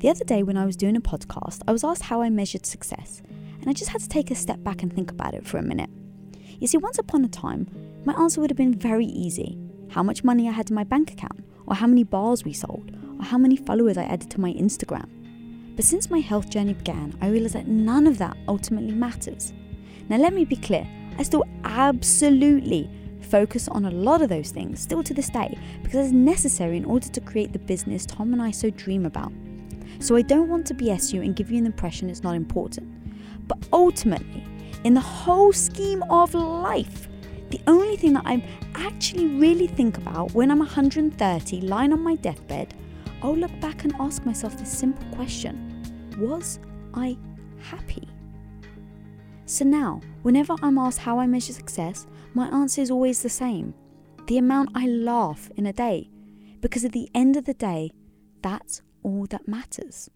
The other day, when I was doing a podcast, I was asked how I measured success, and I just had to take a step back and think about it for a minute. You see, once upon a time, my answer would have been very easy how much money I had in my bank account, or how many bars we sold, or how many followers I added to my Instagram. But since my health journey began, I realised that none of that ultimately matters. Now, let me be clear I still absolutely focus on a lot of those things still to this day because it's necessary in order to create the business Tom and I so dream about. So I don't want to BS you and give you an impression it's not important. But ultimately, in the whole scheme of life, the only thing that I actually really think about when I'm 130 lying on my deathbed, I'll look back and ask myself this simple question Was I happy? So now, whenever I'm asked how I measure success, my answer is always the same the amount I laugh in a day. Because at the end of the day, that's all that matters.